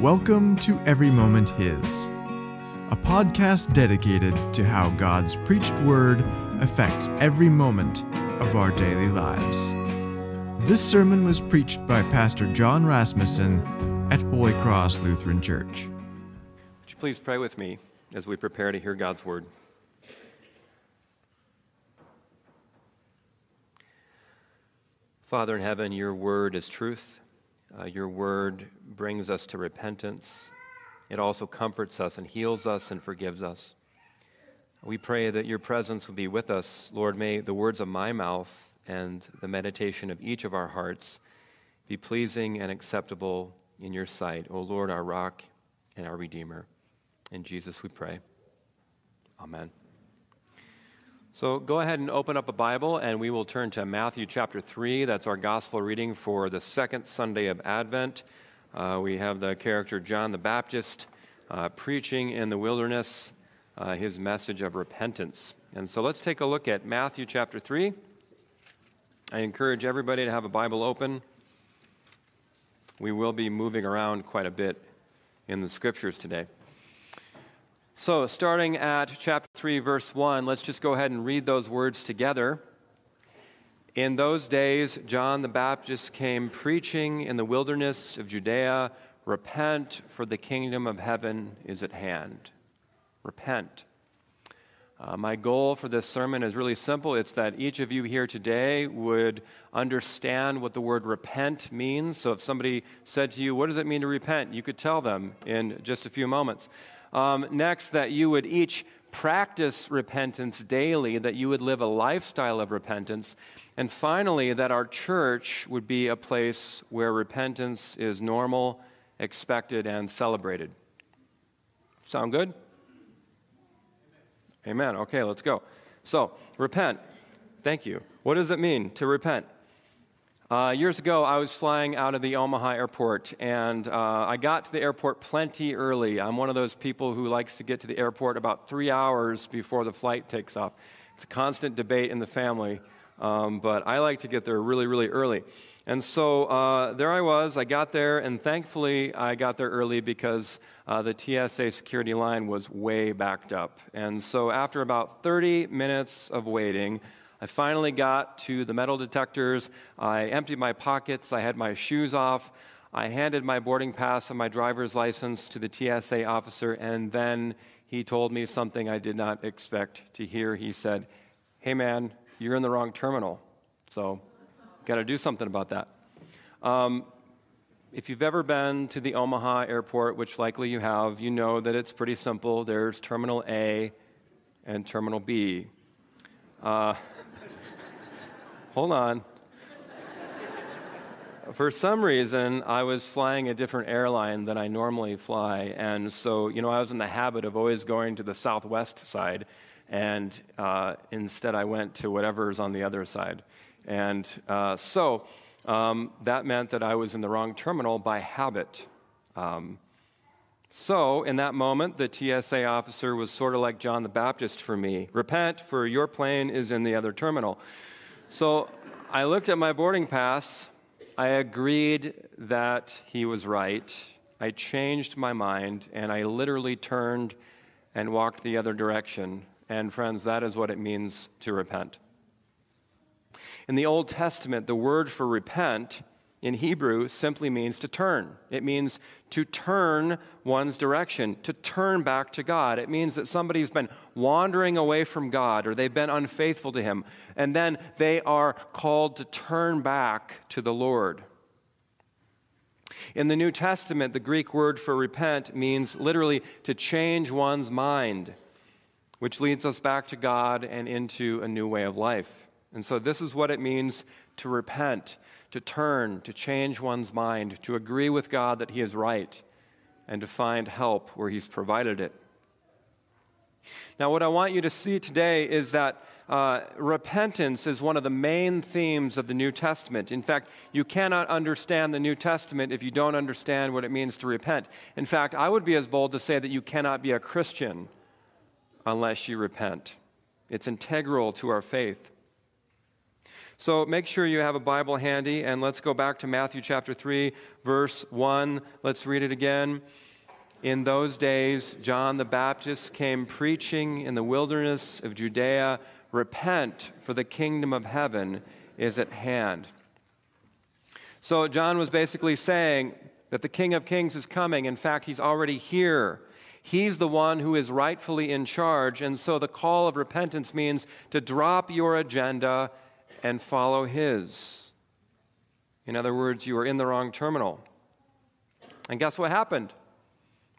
Welcome to Every Moment His, a podcast dedicated to how God's preached word affects every moment of our daily lives. This sermon was preached by Pastor John Rasmussen at Holy Cross Lutheran Church. Would you please pray with me as we prepare to hear God's word? Father in heaven, your word is truth. Uh, your word brings us to repentance. It also comforts us and heals us and forgives us. We pray that your presence will be with us. Lord, may the words of my mouth and the meditation of each of our hearts be pleasing and acceptable in your sight, O Lord, our rock and our redeemer. In Jesus we pray. Amen. So go ahead and open up a Bible, and we will turn to Matthew chapter 3. That's our gospel reading for the second Sunday of Advent. Uh, we have the character John the Baptist uh, preaching in the wilderness uh, his message of repentance. And so let's take a look at Matthew chapter 3. I encourage everybody to have a Bible open. We will be moving around quite a bit in the scriptures today. So, starting at chapter 3, verse 1, let's just go ahead and read those words together. In those days, John the Baptist came preaching in the wilderness of Judea Repent, for the kingdom of heaven is at hand. Repent. Uh, my goal for this sermon is really simple. It's that each of you here today would understand what the word repent means. So, if somebody said to you, What does it mean to repent? you could tell them in just a few moments. Um, next, that you would each practice repentance daily, that you would live a lifestyle of repentance. And finally, that our church would be a place where repentance is normal, expected, and celebrated. Sound good? Amen. Okay, let's go. So, repent. Thank you. What does it mean to repent? Uh, years ago, I was flying out of the Omaha airport, and uh, I got to the airport plenty early. I'm one of those people who likes to get to the airport about three hours before the flight takes off. It's a constant debate in the family, um, but I like to get there really, really early. And so uh, there I was. I got there, and thankfully, I got there early because uh, the TSA security line was way backed up. And so after about 30 minutes of waiting, I finally got to the metal detectors. I emptied my pockets. I had my shoes off. I handed my boarding pass and my driver's license to the TSA officer, and then he told me something I did not expect to hear. He said, Hey, man, you're in the wrong terminal. So, got to do something about that. Um, if you've ever been to the Omaha airport, which likely you have, you know that it's pretty simple. There's Terminal A and Terminal B. Uh, hold on. For some reason, I was flying a different airline than I normally fly. And so, you know, I was in the habit of always going to the southwest side. And uh, instead, I went to whatever's on the other side. And uh, so um, that meant that I was in the wrong terminal by habit. Um, so, in that moment, the TSA officer was sort of like John the Baptist for me Repent, for your plane is in the other terminal. So, I looked at my boarding pass. I agreed that he was right. I changed my mind, and I literally turned and walked the other direction. And, friends, that is what it means to repent. In the Old Testament, the word for repent in Hebrew simply means to turn. It means to turn one's direction, to turn back to God. It means that somebody's been wandering away from God or they've been unfaithful to Him, and then they are called to turn back to the Lord. In the New Testament, the Greek word for repent means literally to change one's mind, which leads us back to God and into a new way of life. And so, this is what it means to repent to turn, to change one's mind, to agree with God that He is right, and to find help where He's provided it. Now, what I want you to see today is that uh, repentance is one of the main themes of the New Testament. In fact, you cannot understand the New Testament if you don't understand what it means to repent. In fact, I would be as bold to say that you cannot be a Christian unless you repent. It's integral to our faith. So make sure you have a Bible handy, and let's go back to Matthew chapter 3, verse 1. Let's read it again. In those days, John the Baptist came preaching in the wilderness of Judea Repent, for the kingdom of heaven is at hand. So, John was basically saying that the King of Kings is coming. In fact, he's already here. He's the one who is rightfully in charge. And so, the call of repentance means to drop your agenda and follow his. In other words, you are in the wrong terminal. And guess what happened?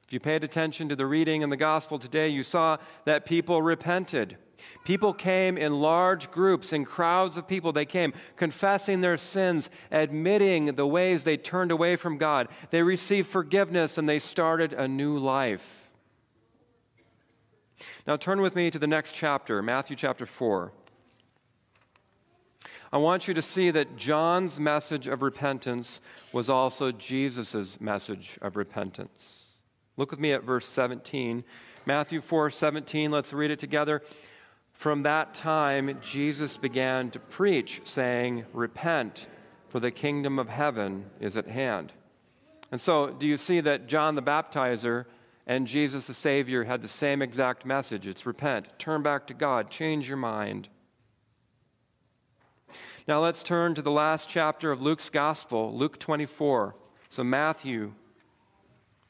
If you paid attention to the reading in the gospel today, you saw that people repented. People came in large groups, in crowds of people. They came confessing their sins, admitting the ways they turned away from God. They received forgiveness and they started a new life. Now, turn with me to the next chapter, Matthew chapter 4. I want you to see that John's message of repentance was also Jesus' message of repentance. Look with me at verse 17. Matthew 4 17, let's read it together. From that time, Jesus began to preach, saying, Repent, for the kingdom of heaven is at hand. And so, do you see that John the Baptizer and Jesus the Savior had the same exact message? It's repent, turn back to God, change your mind. Now, let's turn to the last chapter of Luke's Gospel, Luke 24. So, Matthew,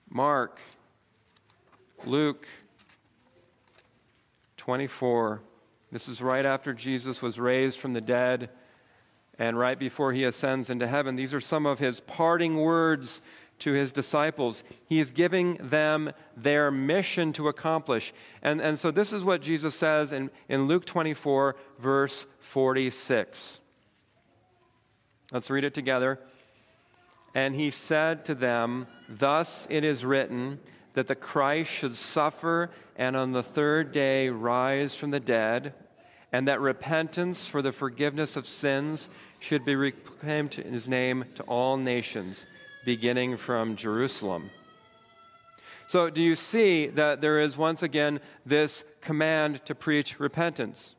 Mark, Luke 24. This is right after Jesus was raised from the dead and right before he ascends into heaven. These are some of his parting words to his disciples. He is giving them their mission to accomplish. And, and so this is what Jesus says in, in Luke 24, verse 46. Let's read it together. And he said to them, Thus it is written that the Christ should suffer and on the third day rise from the dead, and that repentance for the forgiveness of sins should be proclaimed in his name to all nations, beginning from Jerusalem. So, do you see that there is once again this command to preach repentance?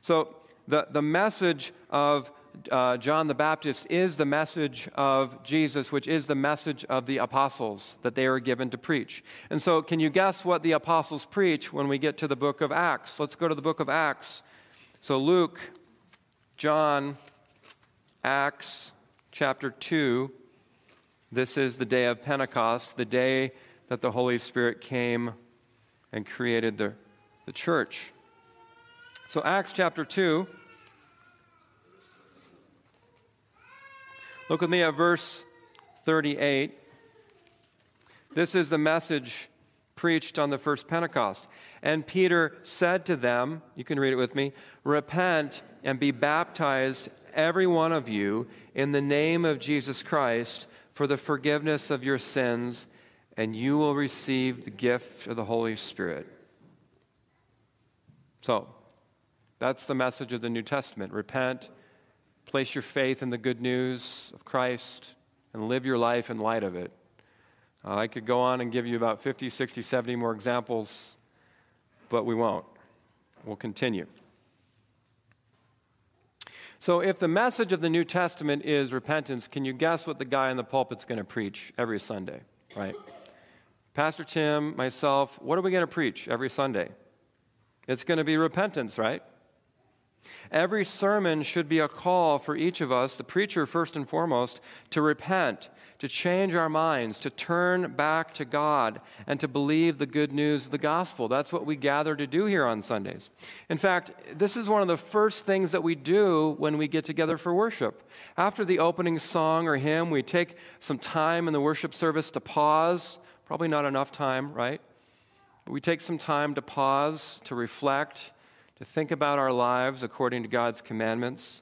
So, the, the message of uh, John the Baptist is the message of Jesus, which is the message of the apostles that they are given to preach. And so, can you guess what the apostles preach when we get to the book of Acts? Let's go to the book of Acts. So, Luke, John, Acts chapter 2. This is the day of Pentecost, the day that the Holy Spirit came and created the, the church. So, Acts chapter 2. Look with me at verse 38. This is the message preached on the first Pentecost. And Peter said to them, you can read it with me, repent and be baptized, every one of you, in the name of Jesus Christ for the forgiveness of your sins, and you will receive the gift of the Holy Spirit. So, that's the message of the New Testament. Repent place your faith in the good news of Christ and live your life in light of it. Uh, I could go on and give you about 50, 60, 70 more examples, but we won't. We'll continue. So, if the message of the New Testament is repentance, can you guess what the guy in the pulpit's going to preach every Sunday, right? Pastor Tim, myself, what are we going to preach every Sunday? It's going to be repentance, right? Every sermon should be a call for each of us, the preacher first and foremost, to repent, to change our minds, to turn back to God, and to believe the good news of the gospel. That's what we gather to do here on Sundays. In fact, this is one of the first things that we do when we get together for worship. After the opening song or hymn, we take some time in the worship service to pause. Probably not enough time, right? But we take some time to pause, to reflect to think about our lives according to God's commandments.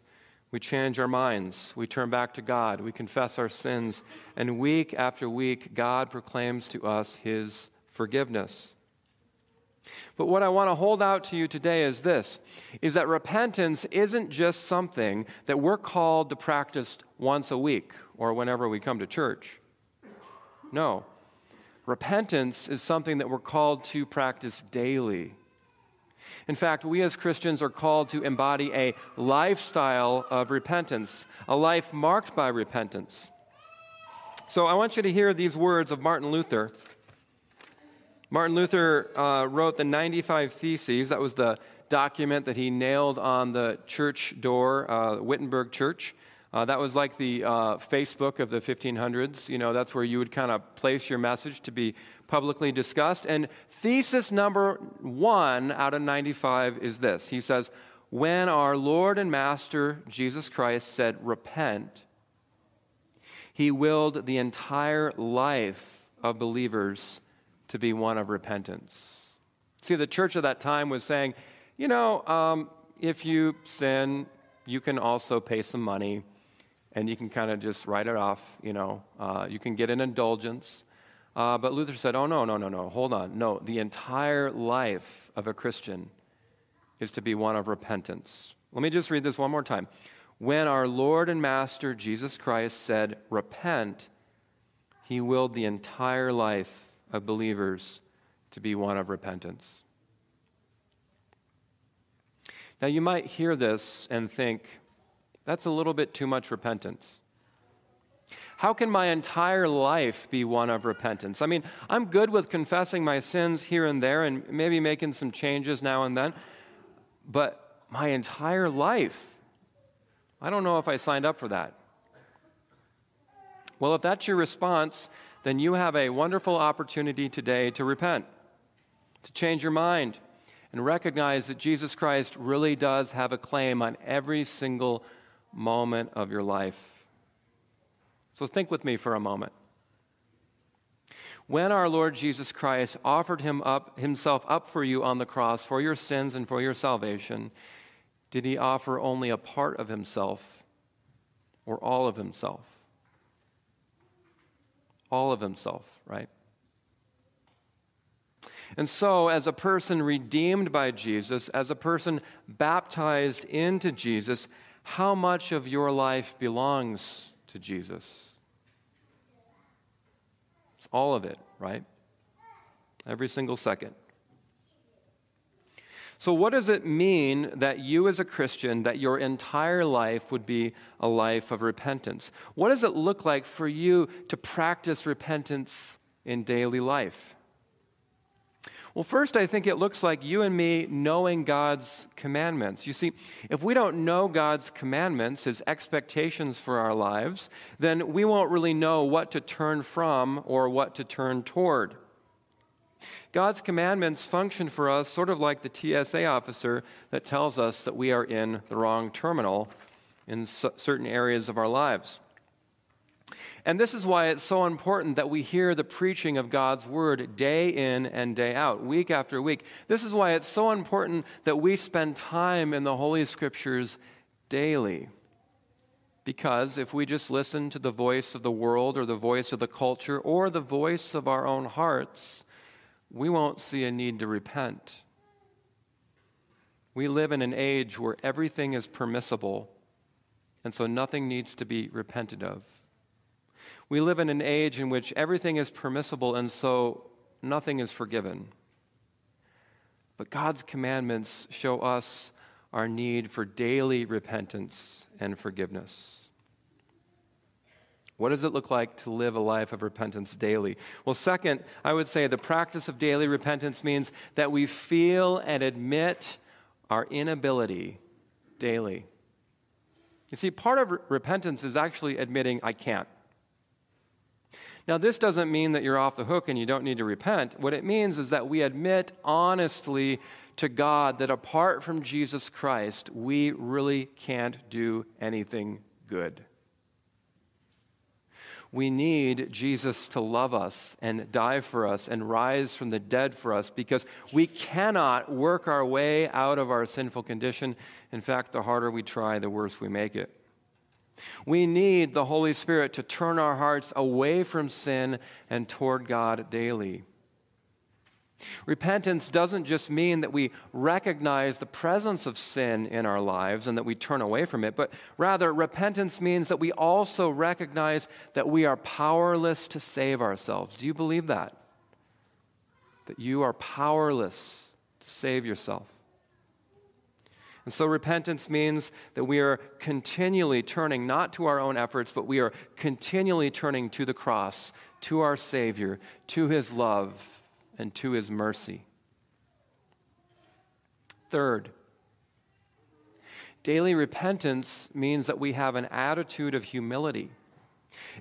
We change our minds. We turn back to God. We confess our sins. And week after week, God proclaims to us his forgiveness. But what I want to hold out to you today is this is that repentance isn't just something that we're called to practice once a week or whenever we come to church. No. Repentance is something that we're called to practice daily In fact, we as Christians are called to embody a lifestyle of repentance, a life marked by repentance. So I want you to hear these words of Martin Luther. Martin Luther uh, wrote the 95 Theses. That was the document that he nailed on the church door, uh, Wittenberg Church. Uh, that was like the uh, Facebook of the 1500s. You know, that's where you would kind of place your message to be publicly discussed. And thesis number one out of 95 is this He says, When our Lord and Master Jesus Christ said, Repent, he willed the entire life of believers to be one of repentance. See, the church of that time was saying, you know, um, if you sin, you can also pay some money and you can kind of just write it off, you know. Uh, you can get an indulgence. Uh, but Luther said, oh, no, no, no, no, hold on. No, the entire life of a Christian is to be one of repentance. Let me just read this one more time. When our Lord and Master Jesus Christ said, Repent, he willed the entire life of believers to be one of repentance. Now, you might hear this and think, that's a little bit too much repentance. How can my entire life be one of repentance? I mean, I'm good with confessing my sins here and there and maybe making some changes now and then, but my entire life, I don't know if I signed up for that. Well, if that's your response, then you have a wonderful opportunity today to repent, to change your mind, and recognize that Jesus Christ really does have a claim on every single moment of your life. So think with me for a moment. When our Lord Jesus Christ offered him up, himself up for you on the cross for your sins and for your salvation, did he offer only a part of himself or all of himself? All of himself, right? And so, as a person redeemed by Jesus, as a person baptized into Jesus, how much of your life belongs to Jesus? It's all of it, right? Every single second. So, what does it mean that you, as a Christian, that your entire life would be a life of repentance? What does it look like for you to practice repentance in daily life? Well, first, I think it looks like you and me knowing God's commandments. You see, if we don't know God's commandments, His expectations for our lives, then we won't really know what to turn from or what to turn toward. God's commandments function for us sort of like the TSA officer that tells us that we are in the wrong terminal in certain areas of our lives. And this is why it's so important that we hear the preaching of God's word day in and day out, week after week. This is why it's so important that we spend time in the Holy Scriptures daily. Because if we just listen to the voice of the world or the voice of the culture or the voice of our own hearts, we won't see a need to repent. We live in an age where everything is permissible, and so nothing needs to be repented of. We live in an age in which everything is permissible and so nothing is forgiven. But God's commandments show us our need for daily repentance and forgiveness. What does it look like to live a life of repentance daily? Well, second, I would say the practice of daily repentance means that we feel and admit our inability daily. You see, part of repentance is actually admitting, I can't. Now, this doesn't mean that you're off the hook and you don't need to repent. What it means is that we admit honestly to God that apart from Jesus Christ, we really can't do anything good. We need Jesus to love us and die for us and rise from the dead for us because we cannot work our way out of our sinful condition. In fact, the harder we try, the worse we make it. We need the Holy Spirit to turn our hearts away from sin and toward God daily. Repentance doesn't just mean that we recognize the presence of sin in our lives and that we turn away from it, but rather, repentance means that we also recognize that we are powerless to save ourselves. Do you believe that? That you are powerless to save yourself. And so repentance means that we are continually turning not to our own efforts, but we are continually turning to the cross, to our Savior, to His love, and to His mercy. Third, daily repentance means that we have an attitude of humility.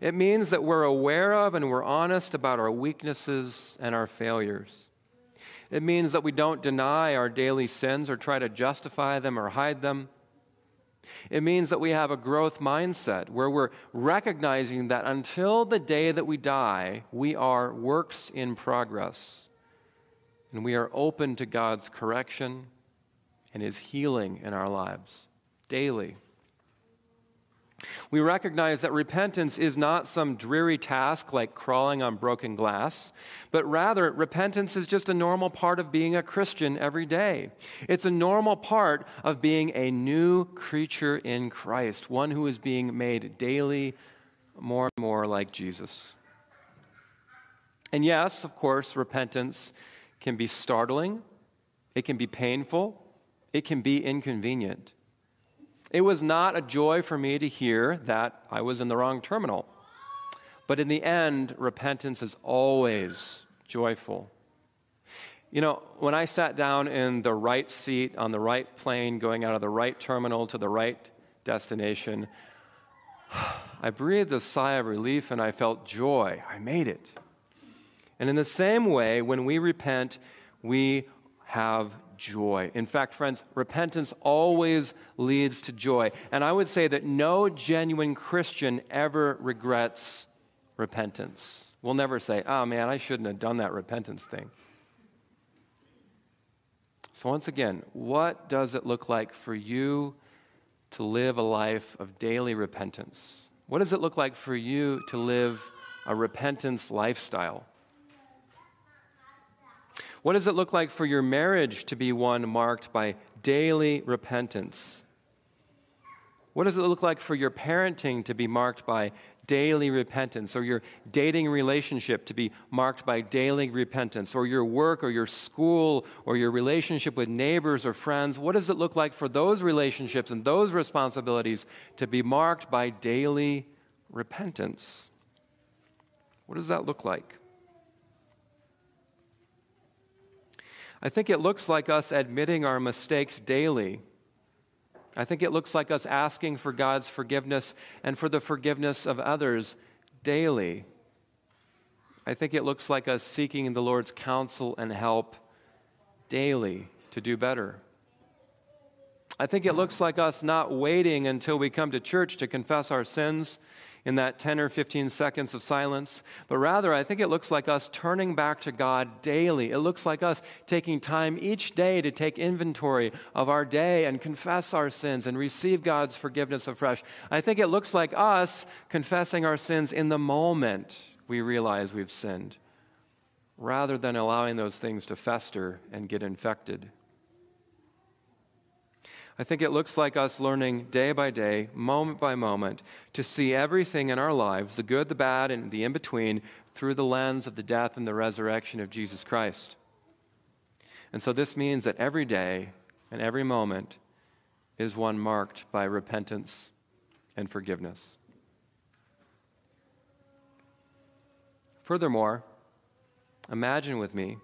It means that we're aware of and we're honest about our weaknesses and our failures. It means that we don't deny our daily sins or try to justify them or hide them. It means that we have a growth mindset where we're recognizing that until the day that we die, we are works in progress. And we are open to God's correction and His healing in our lives daily. We recognize that repentance is not some dreary task like crawling on broken glass, but rather, repentance is just a normal part of being a Christian every day. It's a normal part of being a new creature in Christ, one who is being made daily more and more like Jesus. And yes, of course, repentance can be startling, it can be painful, it can be inconvenient. It was not a joy for me to hear that I was in the wrong terminal. But in the end, repentance is always joyful. You know, when I sat down in the right seat on the right plane going out of the right terminal to the right destination, I breathed a sigh of relief and I felt joy. I made it. And in the same way, when we repent, we have joy. In fact, friends, repentance always leads to joy. And I would say that no genuine Christian ever regrets repentance. We'll never say, oh man, I shouldn't have done that repentance thing. So, once again, what does it look like for you to live a life of daily repentance? What does it look like for you to live a repentance lifestyle? What does it look like for your marriage to be one marked by daily repentance? What does it look like for your parenting to be marked by daily repentance, or your dating relationship to be marked by daily repentance, or your work, or your school, or your relationship with neighbors or friends? What does it look like for those relationships and those responsibilities to be marked by daily repentance? What does that look like? I think it looks like us admitting our mistakes daily. I think it looks like us asking for God's forgiveness and for the forgiveness of others daily. I think it looks like us seeking the Lord's counsel and help daily to do better. I think it looks like us not waiting until we come to church to confess our sins in that 10 or 15 seconds of silence, but rather I think it looks like us turning back to God daily. It looks like us taking time each day to take inventory of our day and confess our sins and receive God's forgiveness afresh. I think it looks like us confessing our sins in the moment we realize we've sinned, rather than allowing those things to fester and get infected. I think it looks like us learning day by day, moment by moment, to see everything in our lives, the good, the bad, and the in between, through the lens of the death and the resurrection of Jesus Christ. And so this means that every day and every moment is one marked by repentance and forgiveness. Furthermore, imagine with me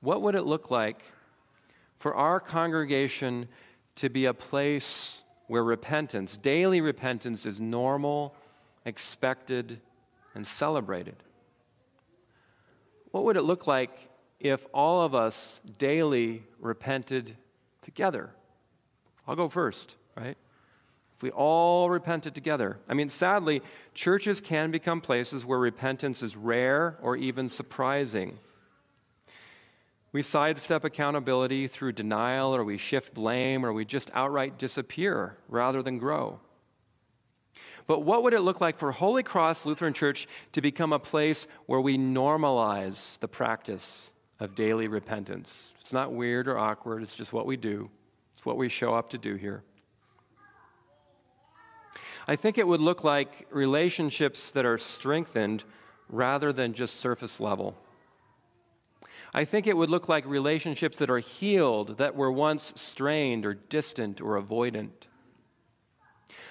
what would it look like for our congregation to be a place where repentance, daily repentance, is normal, expected, and celebrated. What would it look like if all of us daily repented together? I'll go first, right? If we all repented together. I mean, sadly, churches can become places where repentance is rare or even surprising. We sidestep accountability through denial, or we shift blame, or we just outright disappear rather than grow. But what would it look like for Holy Cross Lutheran Church to become a place where we normalize the practice of daily repentance? It's not weird or awkward, it's just what we do, it's what we show up to do here. I think it would look like relationships that are strengthened rather than just surface level. I think it would look like relationships that are healed, that were once strained or distant or avoidant.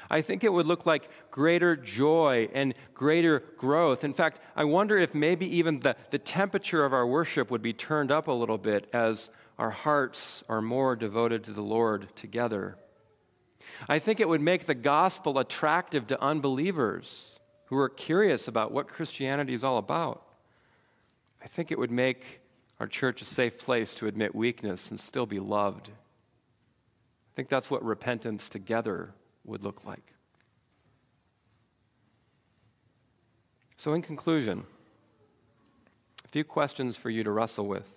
I think it would look like greater joy and greater growth. In fact, I wonder if maybe even the, the temperature of our worship would be turned up a little bit as our hearts are more devoted to the Lord together. I think it would make the gospel attractive to unbelievers who are curious about what Christianity is all about. I think it would make our church a safe place to admit weakness and still be loved. I think that's what repentance together would look like. So, in conclusion, a few questions for you to wrestle with.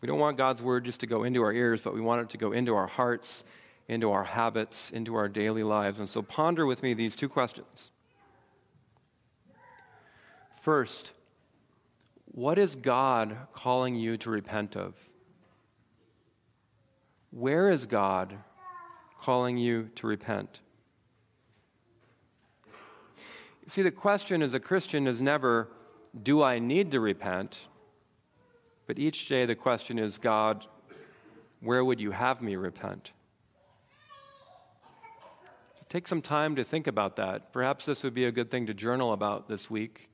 We don't want God's word just to go into our ears, but we want it to go into our hearts, into our habits, into our daily lives. And so, ponder with me these two questions. First, what is God calling you to repent of? Where is God calling you to repent? See, the question as a Christian is never, do I need to repent? But each day the question is, God, where would you have me repent? Take some time to think about that. Perhaps this would be a good thing to journal about this week,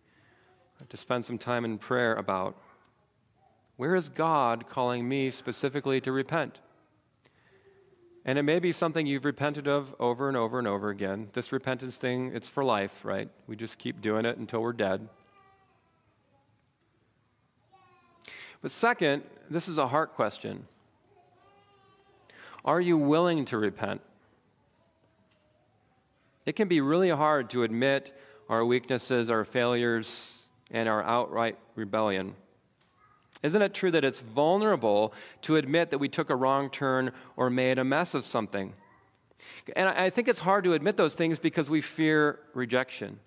to spend some time in prayer about. Where is God calling me specifically to repent? And it may be something you've repented of over and over and over again. This repentance thing, it's for life, right? We just keep doing it until we're dead. But second, this is a heart question Are you willing to repent? It can be really hard to admit our weaknesses, our failures, and our outright rebellion. Isn't it true that it's vulnerable to admit that we took a wrong turn or made a mess of something? And I think it's hard to admit those things because we fear rejection.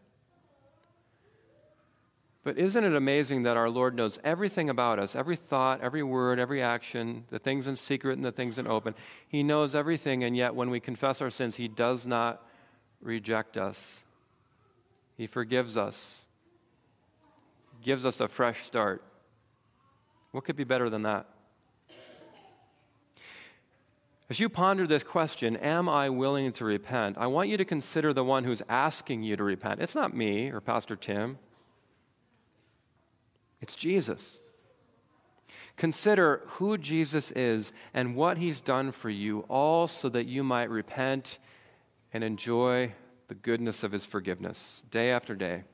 But isn't it amazing that our Lord knows everything about us, every thought, every word, every action, the things in secret and the things in open? He knows everything, and yet when we confess our sins, He does not reject us. He forgives us, gives us a fresh start. What could be better than that? As you ponder this question, am I willing to repent? I want you to consider the one who's asking you to repent. It's not me or Pastor Tim, it's Jesus. Consider who Jesus is and what he's done for you, all so that you might repent and enjoy the goodness of his forgiveness day after day.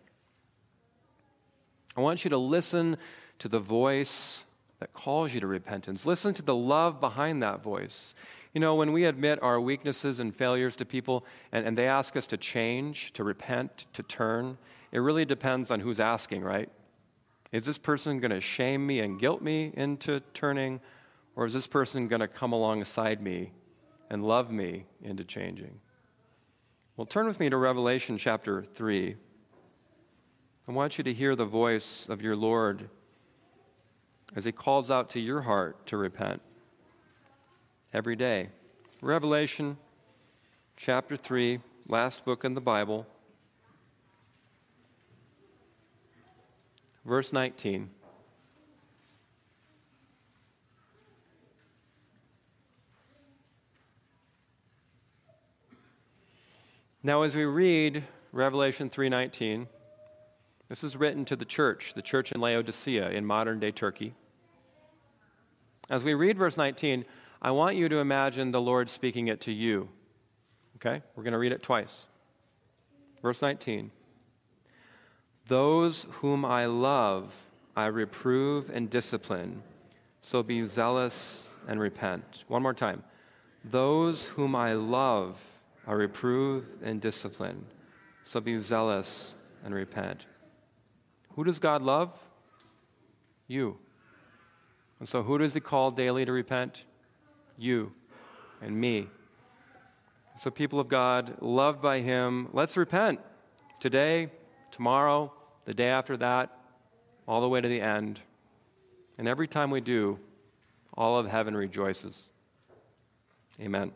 I want you to listen to the voice that calls you to repentance. Listen to the love behind that voice. You know, when we admit our weaknesses and failures to people and, and they ask us to change, to repent, to turn, it really depends on who's asking, right? Is this person going to shame me and guilt me into turning, or is this person going to come alongside me and love me into changing? Well, turn with me to Revelation chapter 3. I want you to hear the voice of your Lord as He calls out to your heart to repent every day. Revelation chapter 3, last book in the Bible, verse 19. Now as we read Revelation 3:19, this is written to the church, the church in Laodicea in modern-day Turkey. As we read verse 19, I want you to imagine the Lord speaking it to you. Okay? We're going to read it twice. Verse 19 Those whom I love, I reprove and discipline, so be zealous and repent. One more time. Those whom I love, I reprove and discipline, so be zealous and repent. Who does God love? You. And so, who does he call daily to repent? You and me. So, people of God, loved by him, let's repent today, tomorrow, the day after that, all the way to the end. And every time we do, all of heaven rejoices. Amen.